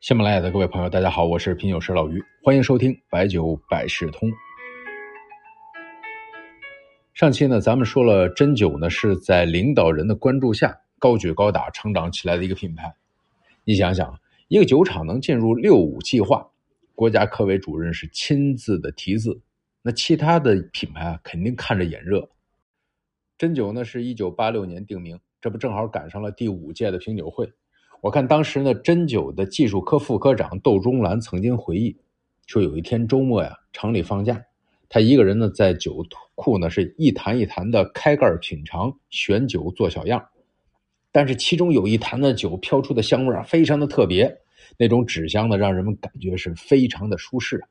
喜马拉雅的各位朋友，大家好，我是品酒师老于，欢迎收听白酒百事通。上期呢，咱们说了真酒呢是在领导人的关注下高举高打成长起来的一个品牌。你想想，一个酒厂能进入六五计划，国家科委主任是亲自的题字，那其他的品牌啊肯定看着眼热。真酒呢是一九八六年定名，这不正好赶上了第五届的品酒会。我看当时呢，针灸的技术科副科长窦中兰曾经回忆说，有一天周末呀，厂里放假，他一个人呢在酒库呢是一坛一坛的开盖品尝、选酒做小样，但是其中有一坛的酒飘出的香味啊，非常的特别，那种纸香呢，让人们感觉是非常的舒适。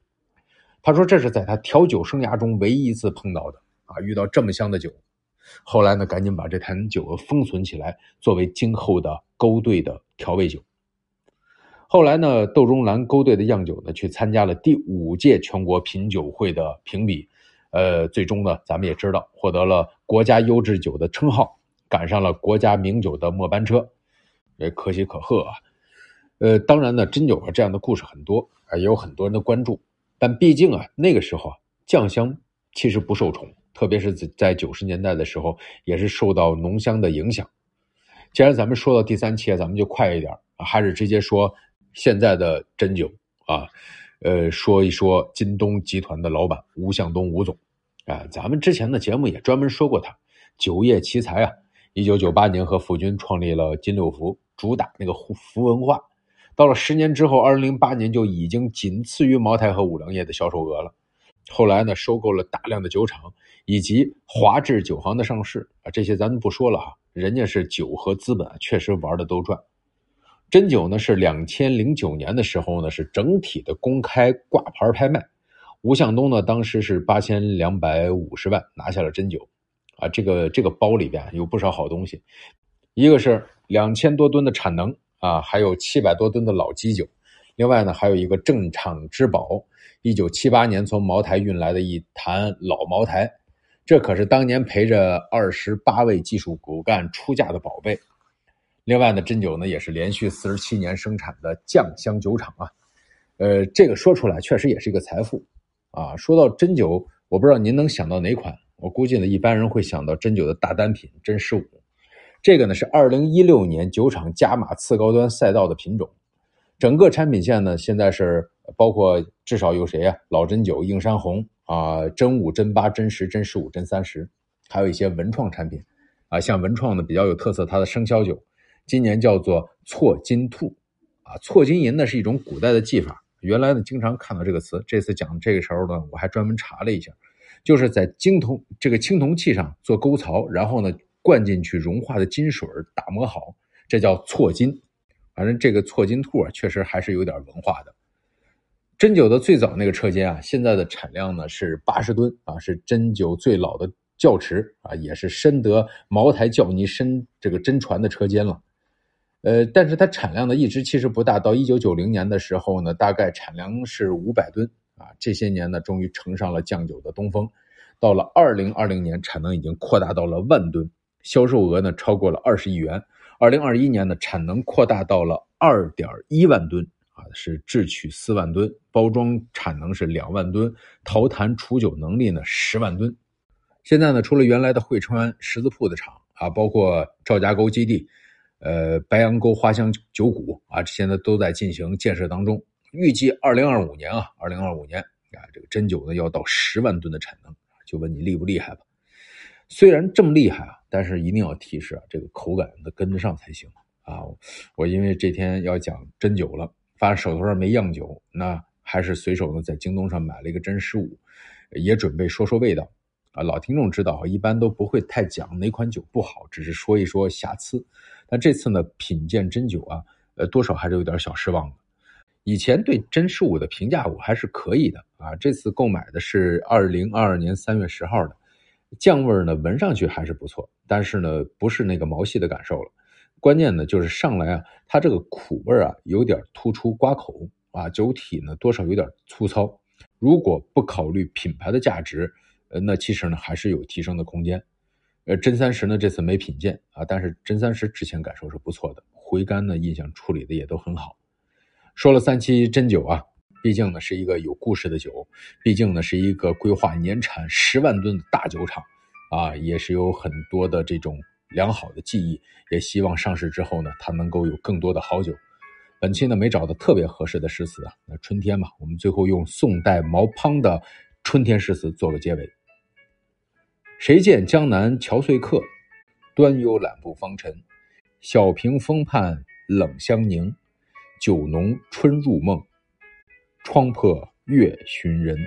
他说这是在他调酒生涯中唯一一次碰到的啊，遇到这么香的酒。后来呢，赶紧把这坛酒封存起来，作为今后的勾兑的调味酒。后来呢，窦中兰勾兑的样酒呢，去参加了第五届全国品酒会的评比，呃，最终呢，咱们也知道获得了国家优质酒的称号，赶上了国家名酒的末班车，也可喜可贺啊。呃，当然呢，真酒啊这样的故事很多啊，也有很多人的关注，但毕竟啊，那个时候啊，酱香其实不受宠。特别是在九十年代的时候，也是受到浓香的影响。既然咱们说到第三期，咱们就快一点，还是直接说现在的真酒啊，呃，说一说京东集团的老板吴向东吴总啊。咱们之前的节目也专门说过他，酒业奇才啊。一九九八年和夫君创立了金六福，主打那个福文化。到了十年之后，二零零八年就已经仅次于茅台和五粮液的销售额了。后来呢，收购了大量的酒厂，以及华智酒行的上市啊，这些咱们不说了哈。人家是酒和资本确实玩的都转。真酒呢是两千零九年的时候呢是整体的公开挂牌拍卖，吴向东呢当时是八千两百五十万拿下了真酒，啊，这个这个包里边有不少好东西，一个是两千多吨的产能啊，还有七百多吨的老基酒。另外呢，还有一个镇厂之宝，一九七八年从茅台运来的一坛老茅台，这可是当年陪着二十八位技术骨干出嫁的宝贝。另外呢，真酒呢也是连续四十七年生产的酱香酒厂啊，呃，这个说出来确实也是一个财富啊。说到真酒，我不知道您能想到哪款？我估计呢，一般人会想到真酒的大单品真十五，这个呢是二零一六年酒厂加码次高端赛道的品种。整个产品线呢，现在是包括至少有谁呀？老真酒、映山红啊，真五、真八、真十、真十五、真三十，还有一些文创产品啊。像文创的比较有特色，它的生肖酒今年叫做错金兔啊。错金银呢是一种古代的技法，原来呢经常看到这个词。这次讲这个时候呢，我还专门查了一下，就是在青铜这个青铜器上做沟槽，然后呢灌进去融化的金水打磨好，这叫错金。反正这个错金兔啊，确实还是有点文化的。真酒的最早那个车间啊，现在的产量呢是八十吨啊，是真酒最老的窖池啊，也是深得茅台、窖泥深这个真传的车间了。呃，但是它产量呢一直其实不大，到一九九零年的时候呢，大概产量是五百吨啊。这些年呢，终于乘上了酱酒的东风。到了二零二零年，产能已经扩大到了万吨，销售额呢超过了二十亿元。二零二一年呢产能扩大到了二点一万吨啊，是制取四万吨，包装产能是两万吨，陶坛储酒能力呢十万吨。现在呢，除了原来的汇川十字铺的厂啊，包括赵家沟基地、呃白杨沟花香酒谷啊，现在都在进行建设当中。预计二零二五年啊，二零二五年啊，这个真酒呢要到十万吨的产能，就问你厉不厉害吧？虽然这么厉害啊。但是一定要提示啊，这个口感得跟得上才行啊！我因为这天要讲真酒了，发现手头上没样酒，那还是随手呢在京东上买了一个真十五，也准备说说味道啊。老听众知道，一般都不会太讲哪款酒不好，只是说一说瑕疵。但这次呢，品鉴真酒啊，呃，多少还是有点小失望的。以前对真十五的评价我还是可以的啊，这次购买的是二零二二年三月十号的。酱味呢，闻上去还是不错，但是呢，不是那个毛细的感受了。关键呢，就是上来啊，它这个苦味啊，有点突出刮口啊，酒体呢多少有点粗糙。如果不考虑品牌的价值，呃，那其实呢还是有提升的空间。呃，真三十呢这次没品鉴啊，但是真三十之前感受是不错的，回甘呢印象处理的也都很好。说了三期真酒啊，毕竟呢是一个有故事的酒，毕竟呢是一个规划年产十万吨的大酒厂啊，也是有很多的这种良好的记忆，也希望上市之后呢，它能够有更多的好酒。本期呢没找到特别合适的诗词啊，那春天嘛，我们最后用宋代毛滂的春天诗词做个结尾。谁见江南憔悴客，端忧揽步芳尘。小屏风畔冷香凝，酒浓春入梦。窗破月寻人。